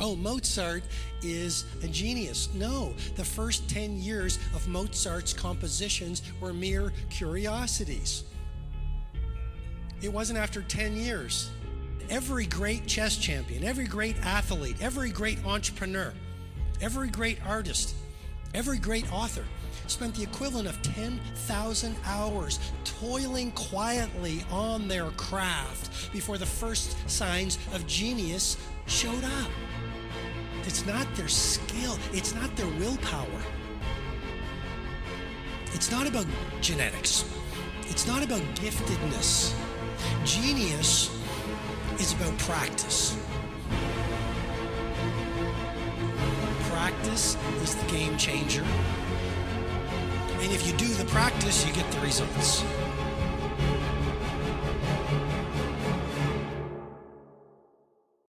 Oh, Mozart is a genius. No, the first 10 years of Mozart's compositions were mere curiosities. It wasn't after 10 years. Every great chess champion, every great athlete, every great entrepreneur, every great artist, every great author spent the equivalent of 10,000 hours toiling quietly on their craft before the first signs of genius showed up. It's not their skill, it's not their willpower. It's not about genetics, it's not about giftedness. Genius is about practice. Practice is the game changer. And if you do the practice, you get the results.